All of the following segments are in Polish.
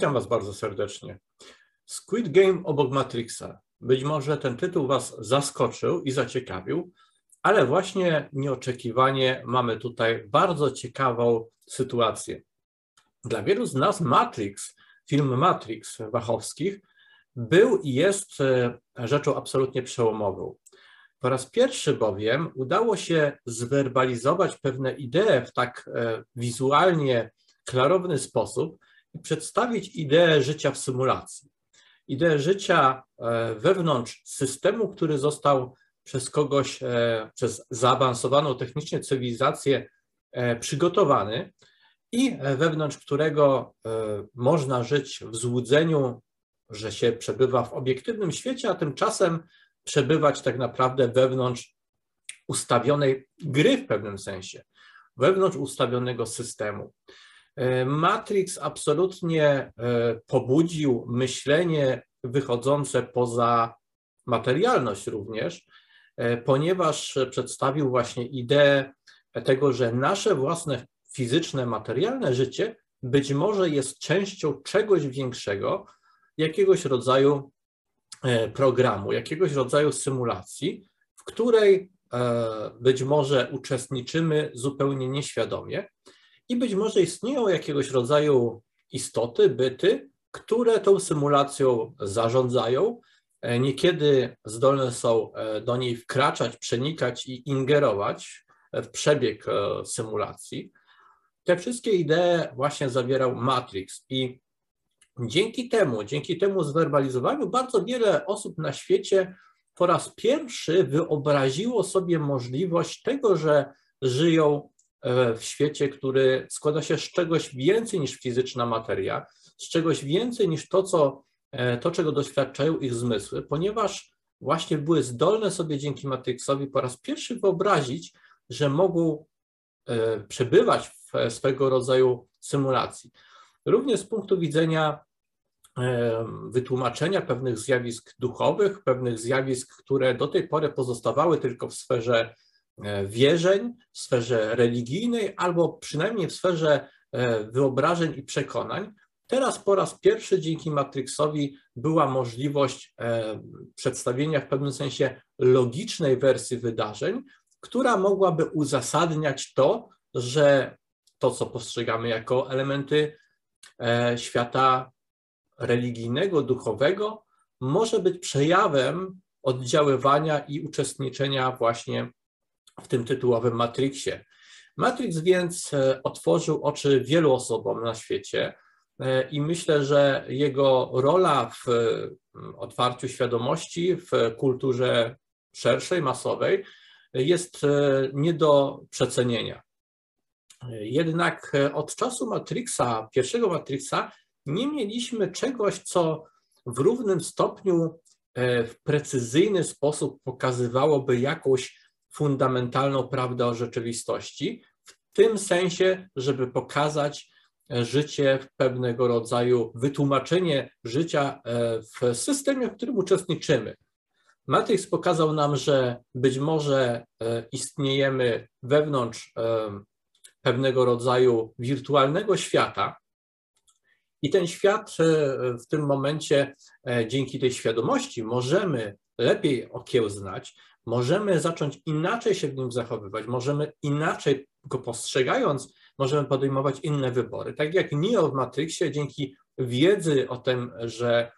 Witam Was bardzo serdecznie. Squid Game obok Matrixa. Być może ten tytuł Was zaskoczył i zaciekawił, ale właśnie nieoczekiwanie mamy tutaj bardzo ciekawą sytuację. Dla wielu z nas Matrix, film Matrix Wachowskich, był i jest e, rzeczą absolutnie przełomową. Po raz pierwszy bowiem udało się zwerbalizować pewne idee w tak e, wizualnie klarowny sposób przedstawić ideę życia w symulacji. Ideę życia e, wewnątrz systemu, który został przez kogoś, e, przez zaawansowaną technicznie cywilizację przygotowany i wewnątrz którego można żyć w złudzeniu, że się przebywa w obiektywnym świecie, a tymczasem przebywać tak naprawdę wewnątrz ustawionej gry w pewnym sensie, wewnątrz ustawionego systemu. E, Matrix absolutnie e, pobudził myślenie wychodzące poza materialność również, e, ponieważ przedstawił właśnie ideę tego, że nasze własne fizyczne, materialne życie być może jest częścią czegoś większego, jakiegoś rodzaju programu, jakiegoś rodzaju symulacji, w której być może uczestniczymy zupełnie nieświadomie i być może istnieją jakiegoś rodzaju istoty, byty, które tą symulacją zarządzają, e, niekiedy zdolne są do niej wkraczać, przenikać i ingerować w przebieg symulacji. Te wszystkie idee właśnie zawierał Matrix i Dzięki temu, dzięki temu zwerbalizowaniu bardzo wiele osób na świecie po raz pierwszy wyobraziło sobie możliwość tego, że żyją e, w świecie, który składa się z czegoś więcej niż fizyczna materia, z czegoś więcej niż to, co, e, to czego doświadczają ich zmysły, ponieważ właśnie były zdolne sobie dzięki Matrixowi po raz pierwszy wyobrazić, że mogą e, przebywać w swego rodzaju symulacji. Również z punktu widzenia wytłumaczenia pewnych zjawisk duchowych, pewnych zjawisk, które do tej pory pozostawały tylko w sferze e, wierzeń, w sferze religijnej albo przynajmniej w sferze e, wyobrażeń i przekonań. Teraz po raz pierwszy dzięki Matrixowi była możliwość e, przedstawienia w pewnym sensie logicznej wersji wydarzeń, która mogłaby uzasadniać to, że to, co postrzegamy jako elementy świata religijnego, duchowego może być przejawem oddziaływania i uczestniczenia właśnie w tym tytułowym Matrixie. Matrix więc e, otworzył oczy wielu osobom na świecie e, i myślę, że jego rola w otwarciu świadomości, w kulturze szerszej, masowej jest e, nie do przecenienia. Jednak od czasu Matrixa, pierwszego Matrixa, nie mieliśmy czegoś, co w równym stopniu e, w precyzyjny sposób pokazywałoby jakąś fundamentalną prawdę o rzeczywistości, w tym sensie, żeby pokazać e, życie pewnego rodzaju wytłumaczenie życia e, w systemie, w którym uczestniczymy. Matrix pokazał nam, że być może istniejemy wewnątrz pewnego rodzaju wirtualnego świata, i ten świat e, w tym momencie, e, dzięki tej świadomości, możemy lepiej okiełznać, możemy zacząć inaczej się w nim zachowywać, możemy inaczej go postrzegając, możemy podejmować inne wybory. Tak jak Neo w Matrixie, dzięki wiedzy o tym, że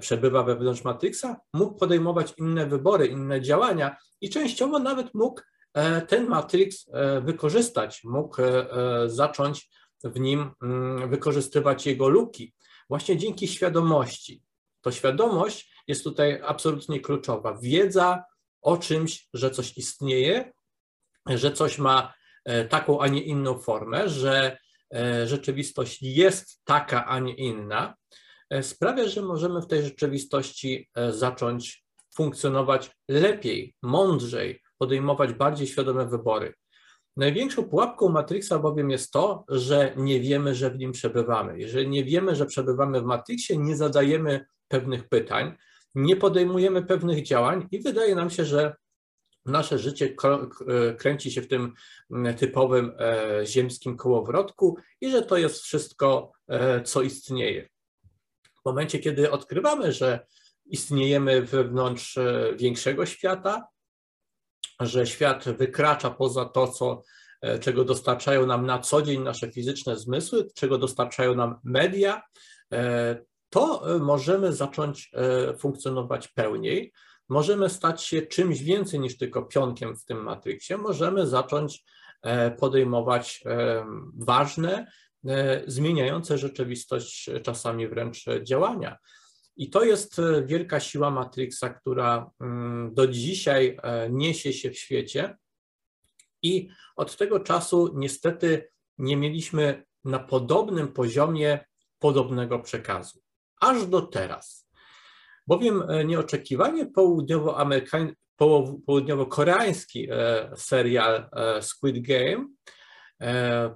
przebywa wewnątrz Matrixa, mógł podejmować inne wybory, inne działania i częściowo nawet mógł e, ten Matrix wykorzystać, mógł zacząć w nim mm, wykorzystywać jego luki, właśnie dzięki świadomości. To świadomość jest tutaj absolutnie kluczowa. Wiedza o czymś, że coś istnieje, że coś ma e, taką, a nie inną formę, że e, rzeczywistość jest taka, a nie inna, e, sprawia, że możemy w tej rzeczywistości zacząć funkcjonować lepiej, mądrzej, podejmować bardziej świadome wybory. Największą pułapką Matrixa bowiem jest to, że nie wiemy, że w nim przebywamy. Jeżeli nie wiemy, że przebywamy w Matrixie, nie zadajemy pewnych pytań, nie podejmujemy pewnych działań i wydaje nam się, że nasze życie kręci się w tym typowym e, ziemskim kołowrotku i że to jest wszystko, e, co istnieje. W momencie, kiedy odkrywamy, że istniejemy wewnątrz e, większego świata, że świat wykracza poza to, co, e, czego dostarczają nam na co dzień nasze fizyczne zmysły, czego dostarczają nam media, e, to możemy zacząć funkcjonować pełniej. Możemy stać się czymś więcej niż tylko pionkiem w tym matriksie. Możemy zacząć podejmować ważne, zmieniające rzeczywistość czasami wręcz działania. I to jest e, wielka siła Matrixa, która mm, do dzisiaj e, niesie się w świecie. I od tego czasu niestety nie mieliśmy na podobnym poziomie podobnego przekazu. Aż do teraz. Bowiem e, nieoczekiwanie południowo-koreański serial Squid Game,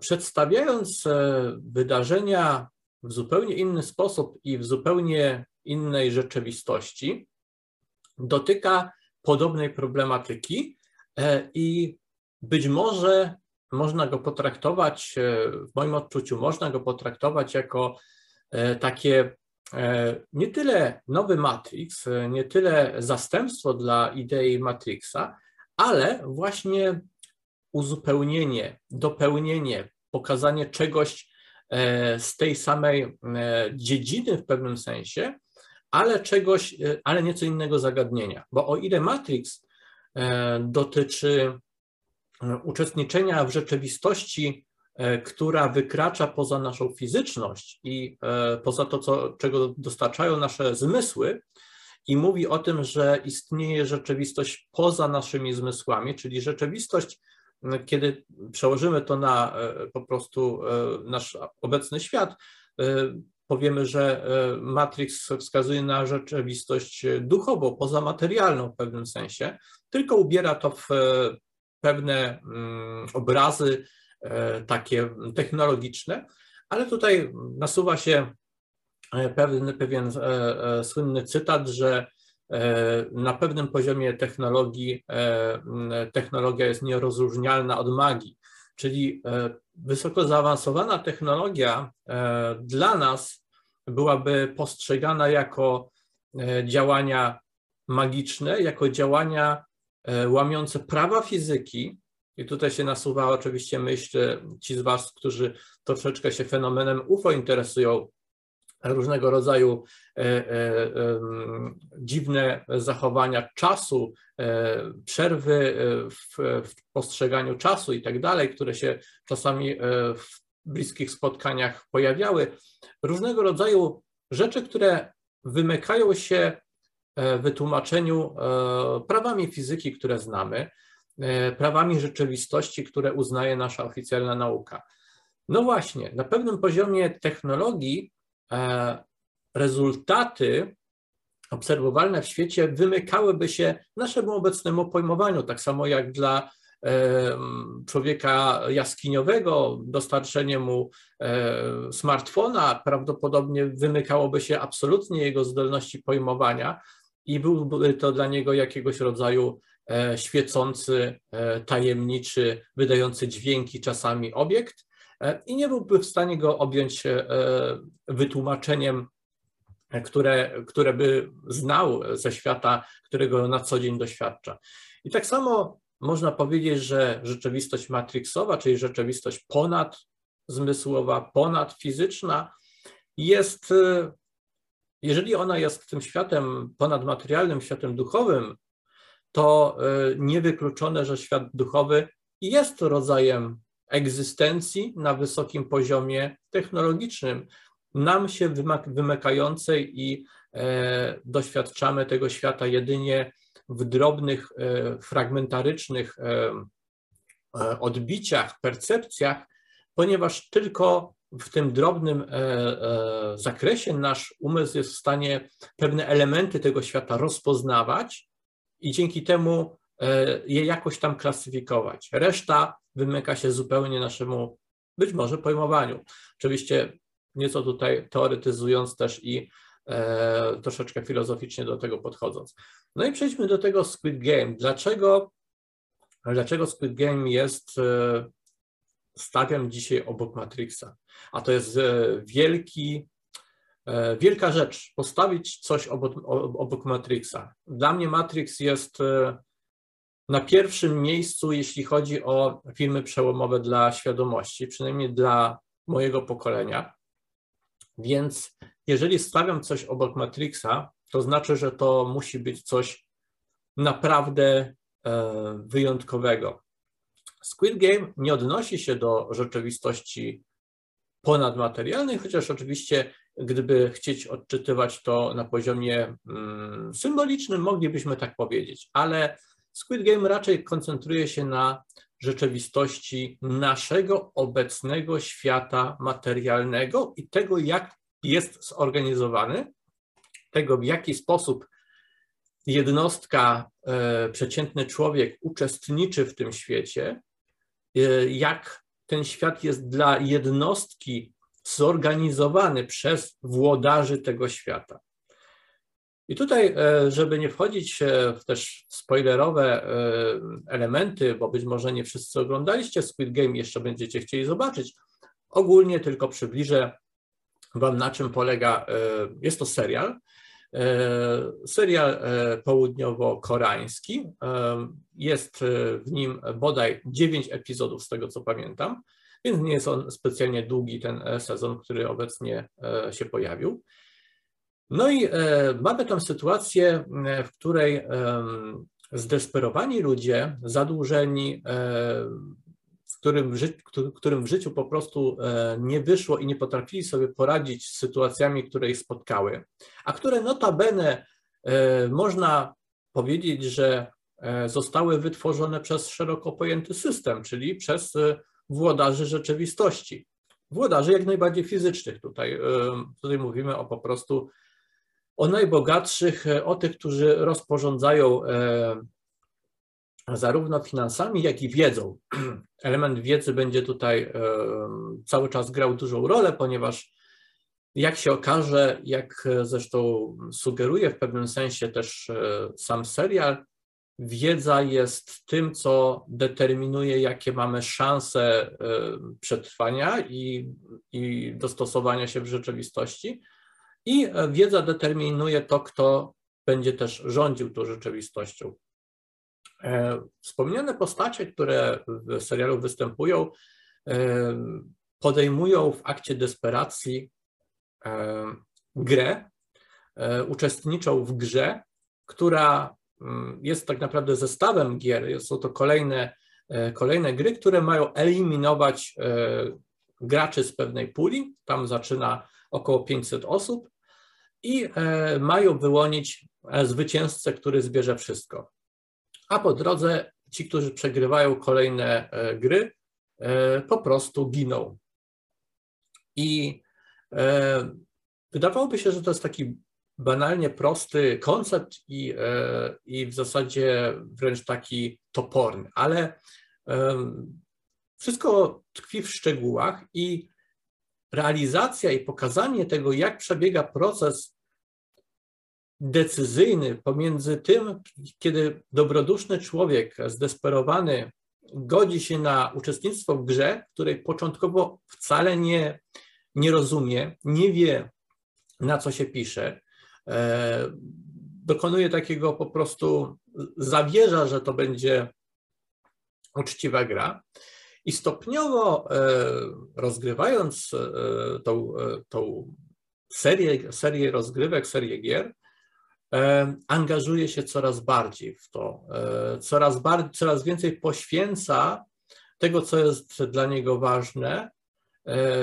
przedstawiając wydarzenia w zupełnie inny sposób i w zupełnie innej rzeczywistości, dotyka podobnej problematyki e, i być może można go potraktować, e, w moim odczuciu, można go potraktować jako e, takie nie tyle nowy Matrix, nie tyle zastępstwo dla idei Matrixa, ale właśnie uzupełnienie, dopełnienie, pokazanie czegoś z tej samej dziedziny w pewnym sensie, ale czegoś, e, ale nieco innego zagadnienia. Bo o ile Matrix e, dotyczy e, uczestniczenia w rzeczywistości, która wykracza poza naszą fizyczność i poza to, co, czego dostarczają nasze zmysły, i mówi o tym, że istnieje rzeczywistość poza naszymi zmysłami, czyli rzeczywistość, kiedy przełożymy to na po prostu nasz obecny świat, powiemy, że e, Matrix wskazuje na rzeczywistość duchową, pozamaterialną w pewnym sensie, tylko ubiera to w e, pewne mm, obrazy e, takie technologiczne, ale tutaj nasuwa się pewien, pewien słynny cytat, że na pewnym poziomie technologii technologia jest nierozróżnialna od magii, czyli wysoko zaawansowana technologia e, dla nas byłaby postrzegana jako e, działania magiczne, jako działania e, łamiące prawa fizyki. I tutaj się nasuwa oczywiście myśl, ci z Was, którzy troszeczkę się fenomenem UFO interesują, różnego rodzaju e, e, dziwne zachowania czasu, e, przerwy w, w postrzeganiu czasu i tak dalej, które się czasami w bliskich spotkaniach pojawiały. Różnego rodzaju rzeczy, które wymykają się wytłumaczeniu prawami fizyki, które znamy, prawami rzeczywistości, które uznaje nasza oficjalna nauka. No właśnie, na pewnym poziomie technologii E, rezultaty obserwowalne w świecie wymykałyby się naszemu obecnemu pojmowaniu, tak samo jak dla e, człowieka jaskiniowego, dostarczenie mu e, smartfona prawdopodobnie wymykałoby się absolutnie jego zdolności pojmowania i byłby to dla niego jakiegoś rodzaju świecący, tajemniczy, wydający dźwięki czasami obiekt, E, i nie byłby w stanie go objąć e, wytłumaczeniem, które, które by znał ze świata, którego na co dzień doświadcza. I tak samo można powiedzieć, że rzeczywistość matrixowa, czyli rzeczywistość ponadzmysłowa, ponadfizyczna, jest, e, jeżeli ona jest tym światem ponadmaterialnym, światem duchowym, to niewykluczone, że świat duchowy jest rodzajem egzystencji na wysokim poziomie technologicznym, nam się wymykającej i e, doświadczamy tego świata jedynie w drobnych, e, fragmentarycznych e, odbiciach, percepcjach, ponieważ tylko w tym drobnym zakresie nasz umysł jest w stanie pewne elementy tego świata rozpoznawać i dzięki temu je jakoś tam klasyfikować. Reszta wymyka się zupełnie naszemu być może pojmowaniu. Oczywiście nieco tutaj teoretyzując też i e, troszeczkę filozoficznie do tego podchodząc. No i przejdźmy do tego Squid Game. Dlaczego, dlaczego Squid Game jest, e, stawiam dzisiaj obok Matrixa? A to jest e, wielki, e, wielka rzecz, postawić coś obok, obok Matrixa. Dla mnie Matrix jest e, na pierwszym miejscu, jeśli chodzi o filmy przełomowe dla świadomości, przynajmniej dla mojego pokolenia. Więc jeżeli stawiam coś obok Matrixa, to znaczy, że to musi być coś naprawdę e, wyjątkowego. Squid Game nie odnosi się do rzeczywistości ponadmaterialnej, chociaż oczywiście, gdyby chcieć odczytywać to na poziomie mm, symbolicznym, moglibyśmy tak powiedzieć, ale Squid Game raczej koncentruje się na rzeczywistości naszego obecnego świata materialnego i tego, jak jest zorganizowany, tego, w jaki sposób jednostka, e, przeciętny człowiek uczestniczy w tym świecie, e, jak ten świat jest dla jednostki zorganizowany przez włodarzy tego świata. I tutaj, e, żeby nie wchodzić w też spoilerowe elementy, bo być może nie wszyscy oglądaliście Squid Game, jeszcze będziecie chcieli zobaczyć, ogólnie tylko przybliżę Wam na czym polega, jest to serial, E, serial e, południowo-koreański. E, jest w nim bodaj 9 epizodów, z tego co pamiętam, więc nie jest on specjalnie długi, ten sezon, który obecnie się pojawił. No i mamy tam sytuację, w której zdesperowani ludzie, zadłużeni, którym w, życiu, którym w życiu po prostu e, nie wyszło i nie potrafili sobie poradzić z sytuacjami, które ich spotkały, a które notabene e, można powiedzieć, że e, zostały wytworzone przez szeroko pojęty system, czyli przez włodarzy rzeczywistości. Włodarzy jak najbardziej fizycznych. Tutaj, tutaj mówimy o po prostu o najbogatszych, o tych, którzy rozporządzają zarówno finansami, jak i wiedzą. Element wiedzy będzie tutaj cały czas grał dużą rolę, ponieważ jak się okaże, jak zresztą sugeruje w pewnym sensie też e, sam serial, wiedza jest tym, co determinuje, jakie mamy szanse e, przetrwania i, i dostosowania się w rzeczywistości. I e, wiedza determinuje to, kto będzie też rządził tą rzeczywistością. E, wspomniane postacie, które w serialu występują, e, podejmują w akcie desperacji grę, uczestniczą w grze, która jest tak naprawdę zestawem gier. Są to kolejne, kolejne gry, które mają eliminować graczy z pewnej puli. Tam zaczyna około 500 osób i mają wyłonić zwycięzcę, który zbierze wszystko a po drodze ci, którzy przegrywają kolejne e, gry, e, po prostu giną. I e, wydawałoby się, że to jest taki banalnie prosty koncept i, i w zasadzie wręcz taki toporny, ale wszystko tkwi w szczegółach i realizacja i pokazanie tego, jak przebiega proces decyzyjny pomiędzy tym, kiedy dobroduszny człowiek zdesperowany godzi się na uczestnictwo w grze, której początkowo wcale nie, nie rozumie, nie wie, na co się pisze, e, dokonuje takiego po prostu, zawierza, że to będzie uczciwa gra. I stopniowo e, rozgrywając e, tą, tą serię, serię rozgrywek, serię gier, angażuje się coraz bardziej w to, e, coraz, bardziej, coraz więcej poświęca tego, co jest dla niego ważne, e,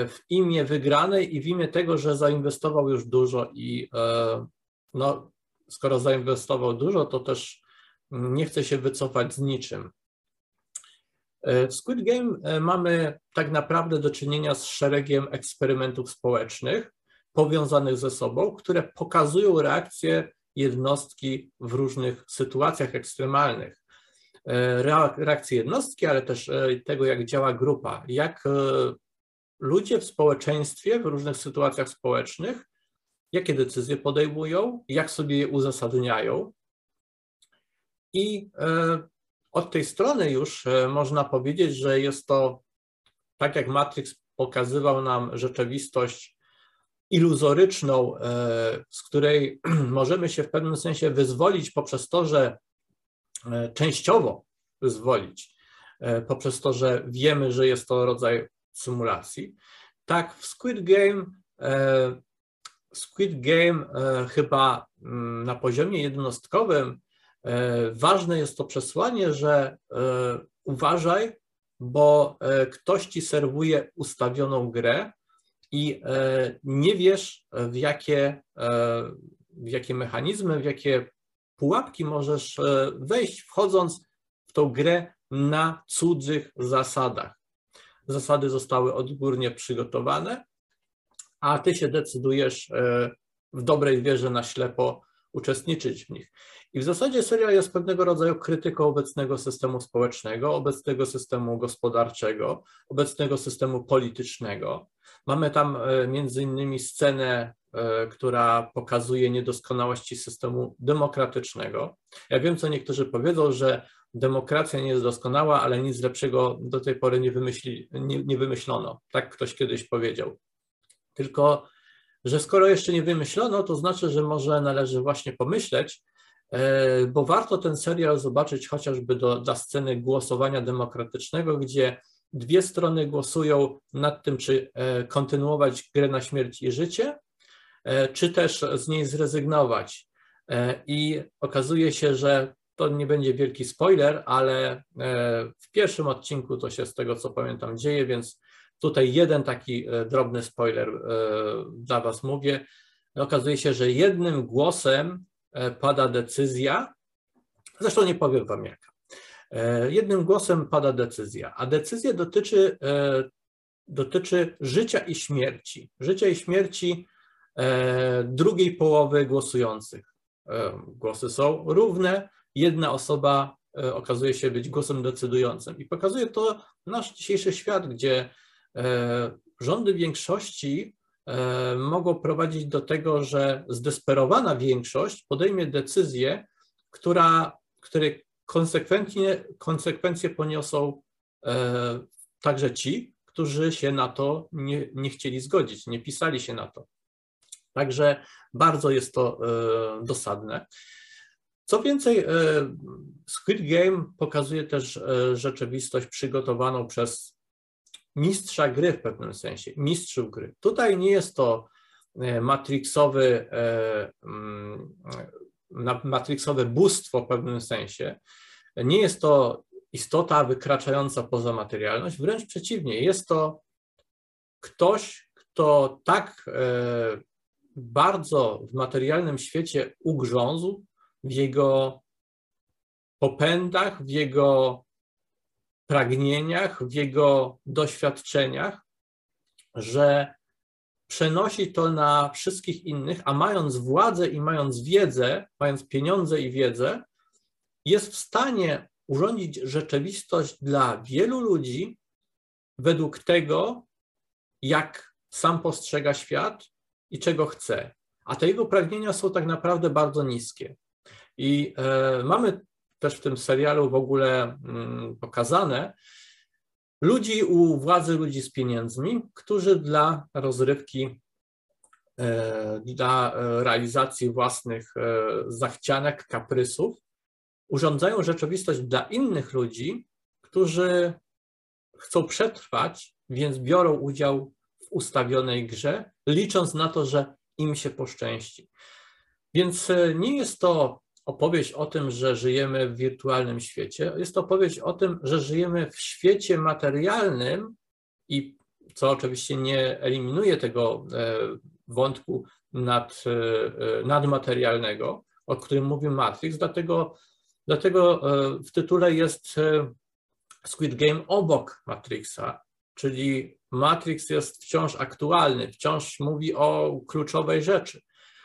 w imię wygranej i w imię tego, że zainwestował już dużo i e, no, skoro zainwestował dużo, to też nie chce się wycofać z niczym. W Squid Game mamy tak naprawdę do czynienia z szeregiem eksperymentów społecznych powiązanych ze sobą, które pokazują reakcję jednostki w różnych sytuacjach ekstremalnych. E, reakcje jednostki, ale też e, tego, jak działa grupa, jak e, ludzie w społeczeństwie, w różnych sytuacjach społecznych, jakie decyzje podejmują, jak sobie je uzasadniają. I od tej strony już można powiedzieć, że jest to, tak jak Matrix pokazywał nam rzeczywistość iluzoryczną, z której możemy się w pewnym sensie wyzwolić poprzez to, że częściowo wyzwolić, poprzez to, że wiemy, że jest to rodzaj symulacji. Tak, w Squid Game Squid Game chyba mm, na poziomie jednostkowym ważne jest to przesłanie, że uważaj, bo e, ktoś ci serwuje ustawioną grę i e, nie wiesz, w jakie, e, w jakie mechanizmy, w jakie pułapki możesz wejść, wchodząc w tą grę na cudzych zasadach. Zasady zostały odgórnie przygotowane, a ty się decydujesz w dobrej wierze na ślepo uczestniczyć w nich. I w zasadzie serial jest pewnego rodzaju krytyką obecnego systemu społecznego, obecnego systemu gospodarczego, obecnego systemu politycznego. Mamy tam e, między innymi scenę, e, która pokazuje niedoskonałości systemu demokratycznego. Ja wiem, co niektórzy powiedzą, że demokracja nie jest doskonała, ale nic lepszego do tej pory nie, wymyśli, nie, nie wymyślono. Tak ktoś kiedyś powiedział. Tylko że skoro jeszcze nie wymyślono, to znaczy, że może należy właśnie pomyśleć, e, bo warto ten serial zobaczyć chociażby do, dla sceny głosowania demokratycznego, gdzie dwie strony głosują nad tym, czy e, kontynuować grę na śmierć i życie, e, czy też z niej zrezygnować. I okazuje się, że to nie będzie wielki spoiler, ale w pierwszym odcinku to się z tego co pamiętam dzieje, więc Tutaj jeden taki e, drobny spoiler e, dla Was mówię. Okazuje się, że jednym głosem e, pada decyzja, zresztą nie powiem Wam jaka. Jednym głosem pada decyzja, a decyzja dotyczy, dotyczy życia i śmierci. Życia i śmierci drugiej połowy głosujących. Głosy są równe, jedna osoba okazuje się być głosem decydującym. I pokazuje to nasz dzisiejszy świat, gdzie E, rządy większości e, mogą prowadzić do tego, że zdesperowana większość podejmie decyzję, która, której konsekwentnie, konsekwencje poniosą e, także ci, którzy się na to nie, nie chcieli zgodzić, nie pisali się na to. Także bardzo jest to dosadne. Co więcej, Squid Game pokazuje też rzeczywistość przygotowaną przez mistrza gry w pewnym sensie, mistrzów gry. Tutaj nie jest to e, matrixowy, e, mm, matrixowe bóstwo w pewnym sensie. Nie jest to istota wykraczająca poza materialność, wręcz przeciwnie, jest to ktoś, kto tak e, bardzo w materialnym świecie ugrzązł w jego popędach, w jego pragnieniach, w jego doświadczeniach, że przenosi to na wszystkich innych, a mając władzę i mając wiedzę, mając pieniądze i wiedzę, jest w stanie urządzić rzeczywistość dla wielu ludzi według tego, jak sam postrzega świat i czego chce. A te jego pragnienia są tak naprawdę bardzo niskie. I e, mamy też w tym serialu w ogóle mm, pokazane, ludzi u władzy, ludzi z pieniędzmi, którzy dla rozrywki, e, dla e, realizacji własnych e, zachcianek, kaprysów, urządzają rzeczywistość dla innych ludzi, którzy chcą przetrwać, więc biorą udział w ustawionej grze, licząc na to, że im się poszczęści. Więc nie jest to opowieść o tym, że żyjemy w wirtualnym świecie. Jest to opowieść o tym, że żyjemy w świecie materialnym i co oczywiście nie eliminuje tego e, wątku nad, e, nadmaterialnego, o którym mówił Matrix, dlatego, dlatego e, w tytule jest Squid Game obok Matrixa, czyli Matrix jest wciąż aktualny, wciąż mówi o kluczowej rzeczy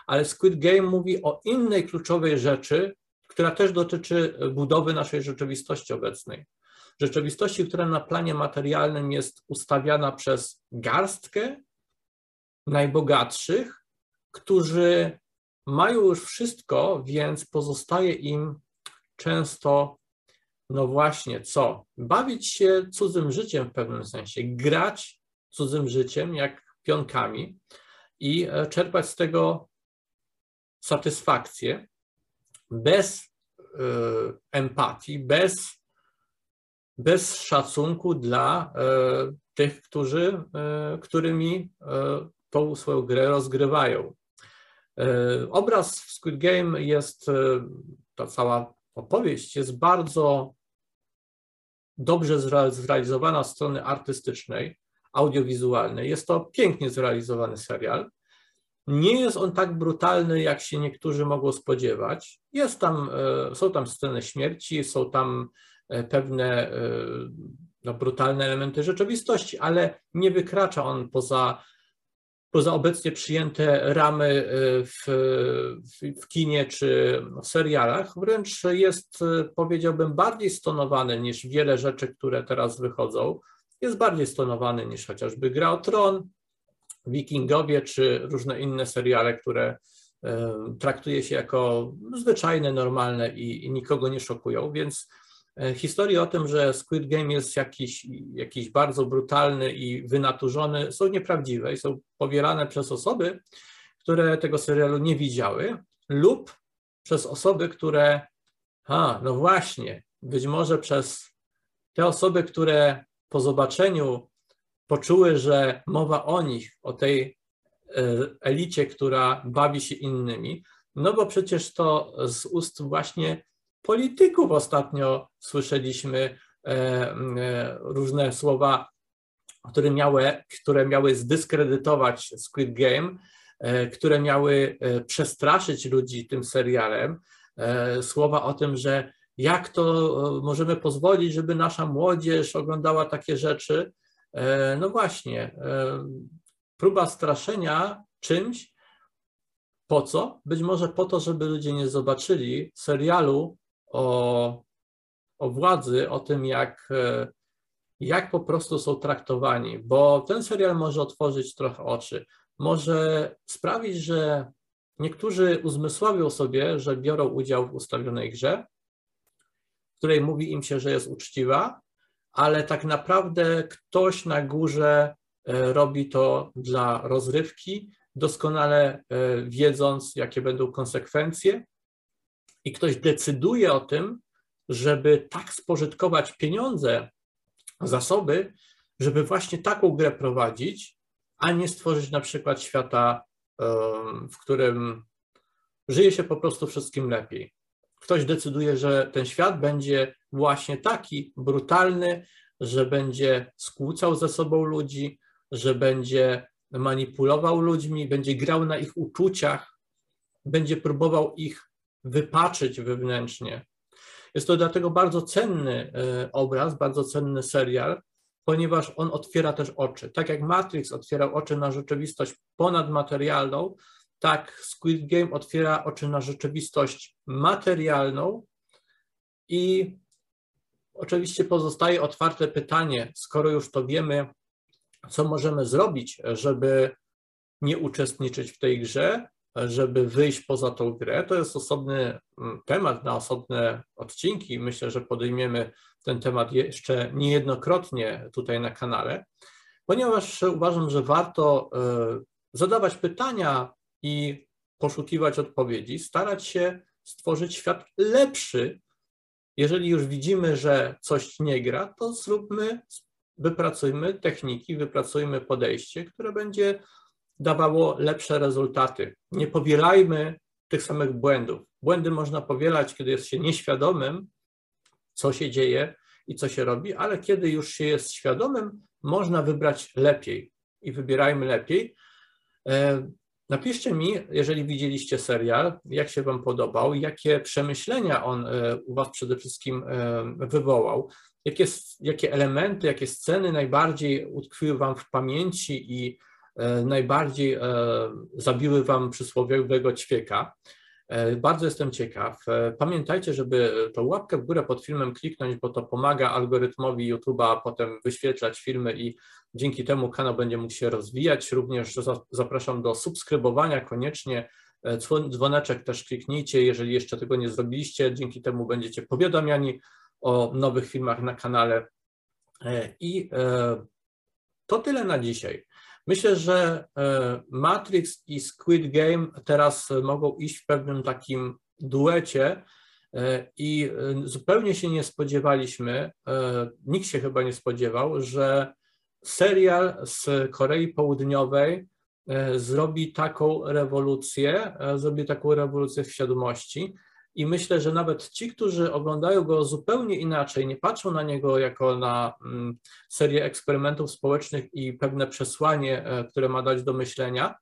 ale Squid Game mówi o innej kluczowej rzeczy, która też dotyczy budowy naszej rzeczywistości obecnej. Rzeczywistości, która na planie materialnym jest ustawiana przez garstkę najbogatszych, którzy mają już wszystko, więc pozostaje im często, no właśnie, co? Bawić się cudzym życiem w pewnym sensie, grać cudzym życiem jak pionkami, i czerpać z tego satysfakcję bez empatii, bez, bez szacunku dla tych, którzy, którymi tą swoją grę rozgrywają. Obraz w Squid Game jest, ta cała opowieść jest bardzo dobrze zrealizowana z strony artystycznej, audiowizualnej. Jest to pięknie zrealizowany serial. Nie jest on tak brutalny, jak się niektórzy mogą spodziewać. Jest tam, e, są tam sceny śmierci, są tam e, pewne e, no, brutalne elementy rzeczywistości, ale nie wykracza on poza poza obecnie przyjęte ramy w, w, w, kinie czy w serialach, wręcz jest, powiedziałbym, bardziej stonowany niż wiele rzeczy, które teraz wychodzą. Jest bardziej stonowany niż chociażby Gra o Tron, Wikingowie czy różne inne seriale, które y, traktuje się jako zwyczajne, normalne i, i nikogo nie szokują, więc E, historie o tym, że Squid Game jest jakiś, jakiś bardzo brutalny i wynaturzony, są nieprawdziwe i są powielane przez osoby, które tego serialu nie widziały, lub przez osoby, które, a, no właśnie, być może przez te osoby, które po zobaczeniu poczuły, że mowa o nich, o tej e, elicie, która bawi się innymi, no bo przecież to z ust właśnie polityków ostatnio słyszeliśmy e, e, różne słowa, które miały, które miały zdyskredytować Squid Game, które miały przestraszyć ludzi tym serialem. Słowa o tym, że jak to możemy pozwolić, żeby nasza młodzież oglądała takie rzeczy. No właśnie, próba straszenia czymś, po co? Być może po to, żeby ludzie nie zobaczyli serialu o, o władzy, o tym, jak, e, jak po prostu są traktowani, bo ten serial może otworzyć trochę oczy, może sprawić, że niektórzy uzmysławią sobie, że biorą udział w ustawionej grze, w której mówi im się, że jest uczciwa, ale tak naprawdę ktoś na górze e, robi to dla rozrywki, doskonale e, wiedząc, jakie będą konsekwencje, i ktoś decyduje o tym, żeby tak spożytkować pieniądze, zasoby, żeby właśnie taką grę prowadzić, a nie stworzyć na przykład świata, w którym żyje się po prostu wszystkim lepiej. Ktoś decyduje, że ten świat będzie właśnie taki brutalny, że będzie skłócał ze sobą ludzi, że będzie manipulował ludźmi, będzie grał na ich uczuciach, będzie próbował ich wypaczyć wewnętrznie. Jest to dlatego bardzo cenny e, obraz, bardzo cenny serial, ponieważ on otwiera też oczy. Tak jak Matrix otwierał oczy na rzeczywistość ponadmaterialną, tak Squid Game otwiera oczy na rzeczywistość materialną i oczywiście pozostaje otwarte pytanie, skoro już to wiemy, co możemy zrobić, żeby nie uczestniczyć w tej grze, żeby wyjść poza tą grę. To jest osobny mm, temat na osobne odcinki. Myślę, że podejmiemy ten temat jeszcze niejednokrotnie tutaj na kanale, ponieważ uważam, że warto e, zadawać pytania i poszukiwać odpowiedzi, starać się stworzyć świat lepszy. Jeżeli już widzimy, że coś nie gra, to zróbmy, wypracujmy techniki, wypracujmy podejście, które będzie dawało lepsze rezultaty. Nie powielajmy tych samych błędów. Błędy można powielać, kiedy jest się nieświadomym, co się dzieje i co się robi, ale kiedy już się jest świadomym, można wybrać lepiej i wybierajmy lepiej. Napiszcie mi, jeżeli widzieliście serial, jak się Wam podobał, jakie przemyślenia on e, u Was przede wszystkim e, wywołał, jakie, jakie elementy, jakie sceny najbardziej utkwiły Wam w pamięci i E, najbardziej zabiły Wam przysłowiowego ćwieka. E, bardzo jestem ciekaw. Pamiętajcie, żeby tą łapkę w górę pod filmem kliknąć, bo to pomaga algorytmowi YouTube'a potem wyświetlać filmy i dzięki temu kanał będzie mógł się rozwijać. Również zapraszam do subskrybowania koniecznie. Dzwoneczek też kliknijcie, jeżeli jeszcze tego nie zrobiliście. Dzięki temu będziecie powiadamiani o nowych filmach na kanale. I to tyle na dzisiaj. Myślę, że e, Matrix i Squid Game teraz mogą iść w pewnym takim duecie e, i e, zupełnie się nie spodziewaliśmy, nikt się chyba nie spodziewał, że serial z Korei Południowej zrobi taką rewolucję, zrobi taką rewolucję w świadomości. I myślę, że nawet ci, którzy oglądają go zupełnie inaczej, nie patrzą na niego jako na mm, serię eksperymentów społecznych i pewne przesłanie, e, które ma dać do myślenia,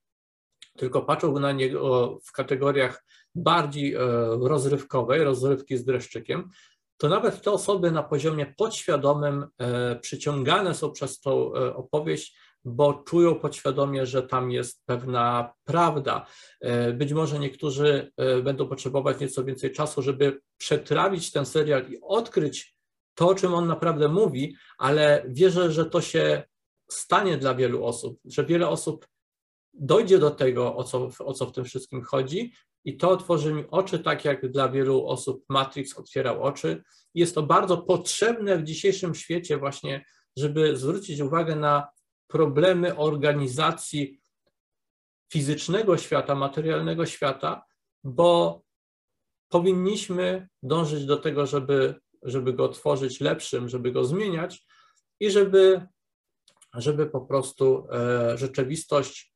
tylko patrzą na niego w kategoriach bardziej e, rozrywkowej, rozrywki z dreszczykiem, to nawet te osoby na poziomie podświadomym e, przyciągane są przez tą opowieść bo czują podświadomie, że tam jest pewna prawda. E, być może niektórzy e, będą potrzebować nieco więcej czasu, żeby przetrawić ten serial i odkryć to, o czym on naprawdę mówi, ale wierzę, że to się stanie dla wielu osób, że wiele osób dojdzie do tego, o co, o co w tym wszystkim chodzi i to otworzy mi oczy, tak jak dla wielu osób Matrix otwierał oczy. Jest to bardzo potrzebne w dzisiejszym świecie właśnie, żeby zwrócić uwagę na problemy organizacji fizycznego świata, materialnego świata, bo powinniśmy dążyć do tego, żeby, żeby go tworzyć lepszym, żeby go zmieniać i żeby, żeby po prostu e, rzeczywistość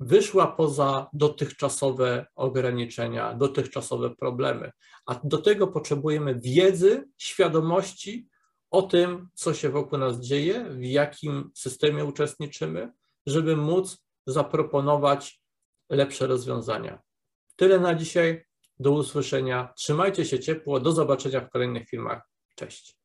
wyszła poza dotychczasowe ograniczenia, dotychczasowe problemy. A do tego potrzebujemy wiedzy, świadomości o tym, co się wokół nas dzieje, w jakim systemie uczestniczymy, żeby móc zaproponować lepsze rozwiązania. Tyle na dzisiaj. Do usłyszenia. Trzymajcie się ciepło. Do zobaczenia w kolejnych filmach. Cześć.